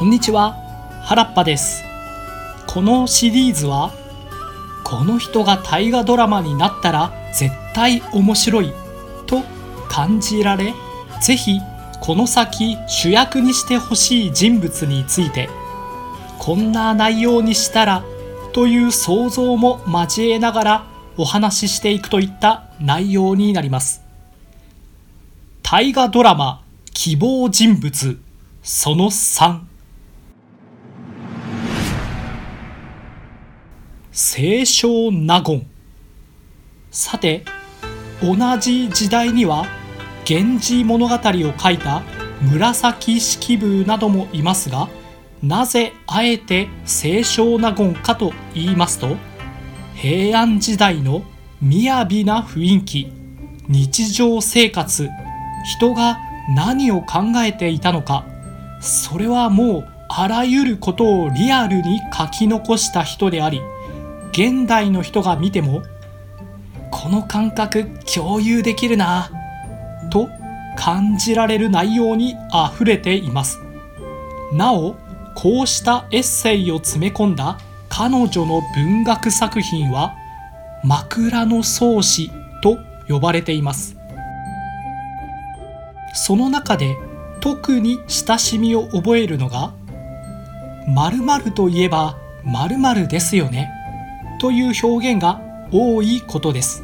こんにちは。原っぱです。このシリーズはこの人が大河ドラマになったら絶対面白いと感じられぜひこの先主役にしてほしい人物についてこんな内容にしたらという想像も交えながらお話ししていくといった内容になります。大河ドラマ希望人物その3清少納言。さて同じ時代には「源氏物語」を書いた紫式部などもいますがなぜあえて清少納言かと言いますと平安時代の雅な雰囲気日常生活人が何を考えていたのかそれはもうあらゆることをリアルに書き残した人であり現代の人が見てもこの感覚共有できるなと感じられる内容にあふれています。なおこうしたエッセイを詰め込んだ彼女の文学作品は枕草子と呼ばれています。その中で特に親しみを覚えるのが〇〇といえば〇〇ですよね。という表現が多いことです。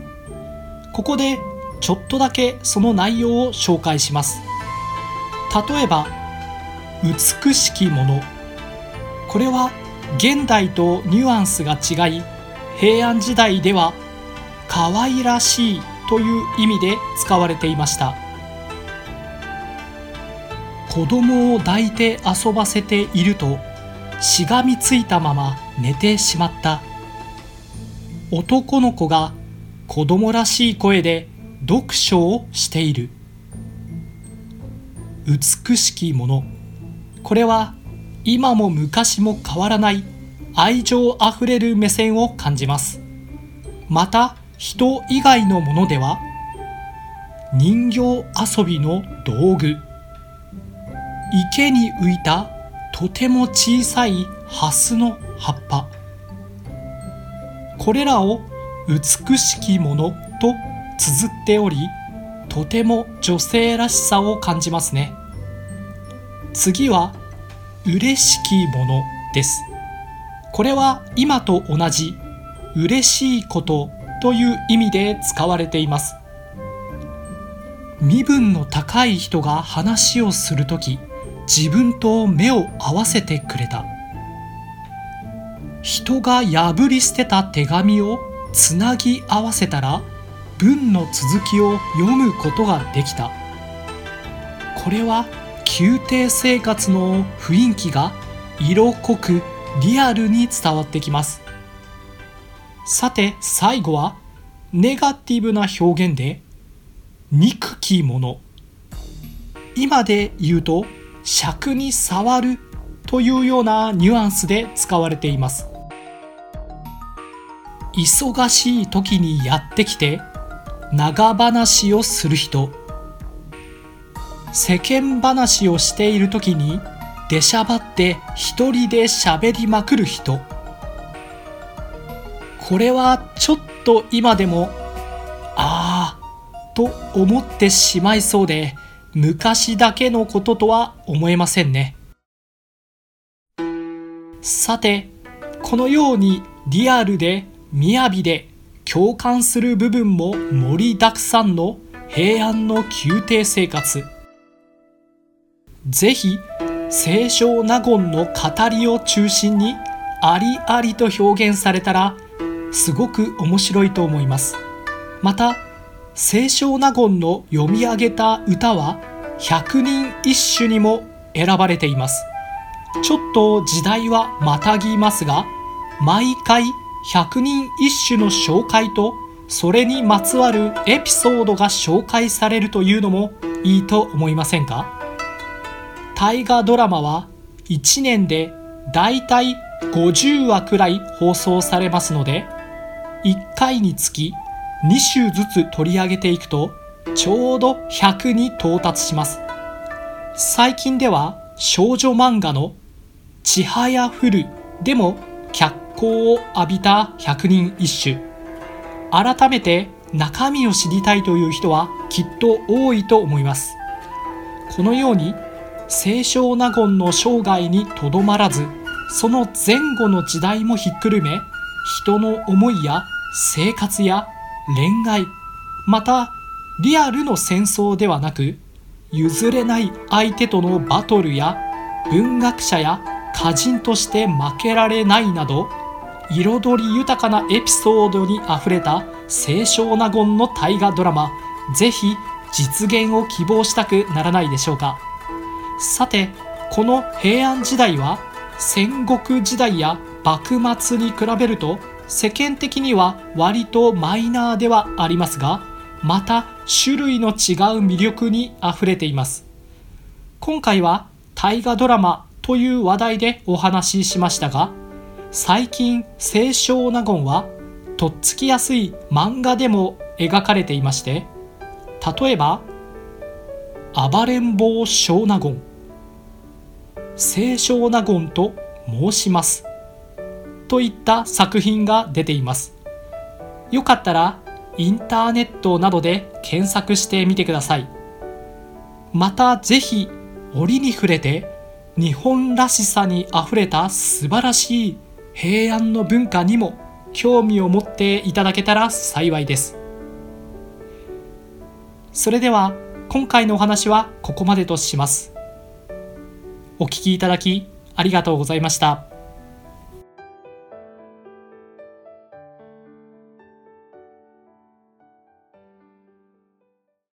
ここでちょっとだけその内容を紹介します。例えば美しきもの。これは現代とニュアンスが違い平安時代では可愛らしいという意味で使われていました。子供を抱いて遊ばせているとしがみついたまま寝てしまった。男の子が子供らしい声で読書をしている。美しきもの。これは今も昔も変わらない。愛情あふれる目線を感じます。また人以外のものでは。人形遊びの道具。池に浮いたとても小さいハスの葉っぱ。これらを美しきものと綴っておりとても女性らしさを感じますね。次は嬉しきものです。これは今と同じ嬉しいことという意味で使われています。身分の高い人が話をするとき自分と目を合わせてくれた。人が破り捨てた手紙をつなぎ合わせたら文の続きを読むことができた。これは宮廷生活の雰囲気が色濃くリアルに伝わってきます。さて最後はネガティブな表現で憎きもの今で言うと尺に触るというようなニュアンスで使われています。忙しい時にやってきて長話をする人。世間話をしている時に出しゃばって一人で喋りまくる人。これはちょっと今でもああと思ってしまいそうで昔だけのこととは思えませんね。さてこのようにリアルで雅で共感する部分も盛りだくさんの平安の宮廷生活。ぜひ清少納言の語りを中心にありありと表現されたらすごく面白いと思います。また清少納言の読み上げた歌は百人一首にも選ばれています。ちょっと時代はまたぎますが毎回百人一首の紹介とそれにまつわるエピソードが紹介されるというのもいいと思いませんか？大河ドラマは1年でだいたい50話くらい放送されますので1回につき2週ずつ取り上げていくとちょうど100に到達します。最近では少女漫画のちはやふるでも脚光を浴びた百人一首。改めて中身を知りたいという人はきっと多いと思います。このように清少納言の生涯にとどまらずその前後の時代もひっくるめ人の思いや生活や恋愛またリアルの戦争ではなく譲れない相手とのバトルや文学者や歌人として負けられないなど彩り豊かなエピソードにあふれた清少納言の大河ドラマぜひ実現を希望したくならないでしょうか。さてこの平安時代は戦国時代や幕末に比べると世間的には割とマイナーではありますがまた種類の違う魅力にあふれています。今回は大河ドラマという話題でお話ししましたが最近清少納言はとっつきやすい漫画でも描かれていまして例えば「暴れん坊少納言」「清少納言と申します」といった作品が出ています。よかったらインターネットなどで検索してみてください。またぜひ折に触れて日本らしさにあふれた素晴らしい平安の文化にも興味を持っていただけたら幸いですそれでは今回のお話はここまでとしますお聞きいただきありがとうございました。